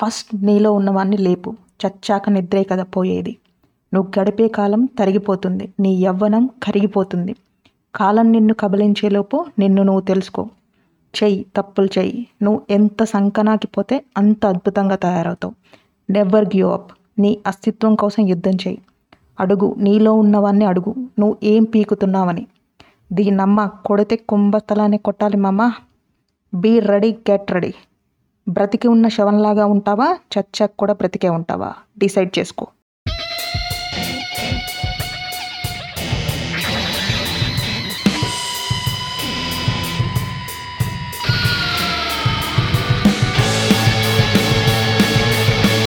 First నీలో ఉన్నవాన్ని లేపు. చచ్చాక నిద్రే కదా పోయేది. నువ్వు గడిపే కాలం తరిగిపోతుంది. నీ యవ్వనం కరిగిపోతుంది. కాలం నిన్ను కబలించేలోపు నిన్ను నువ్వు తెలుసుకో. చెయ్యి తప్పులు చెయ్యి. నువ్వు ఎంత సంకనాకిపోతే అంత అద్భుతంగా తయారవుతావు. నెవర్ గివ్ అప్ నీ అస్తిత్వం కోసం యుద్ధం చెయ్యి. అడుగు నీలో ఉన్నవాన్ని అడుగు. నువ్వు ఏం పీకుతున్నావని. దీన్నమ్మ కొడితే కుంభస్థలాన్ని కొట్టాలి మామ. బీ రెడీ గెట్ రెడీ బ్రతికి ఉన్న శవంలాగా ఉంటావా? చచ్చాక కూడా బ్రతికే ఉంటావా? డిసైడ్ చేసుకో.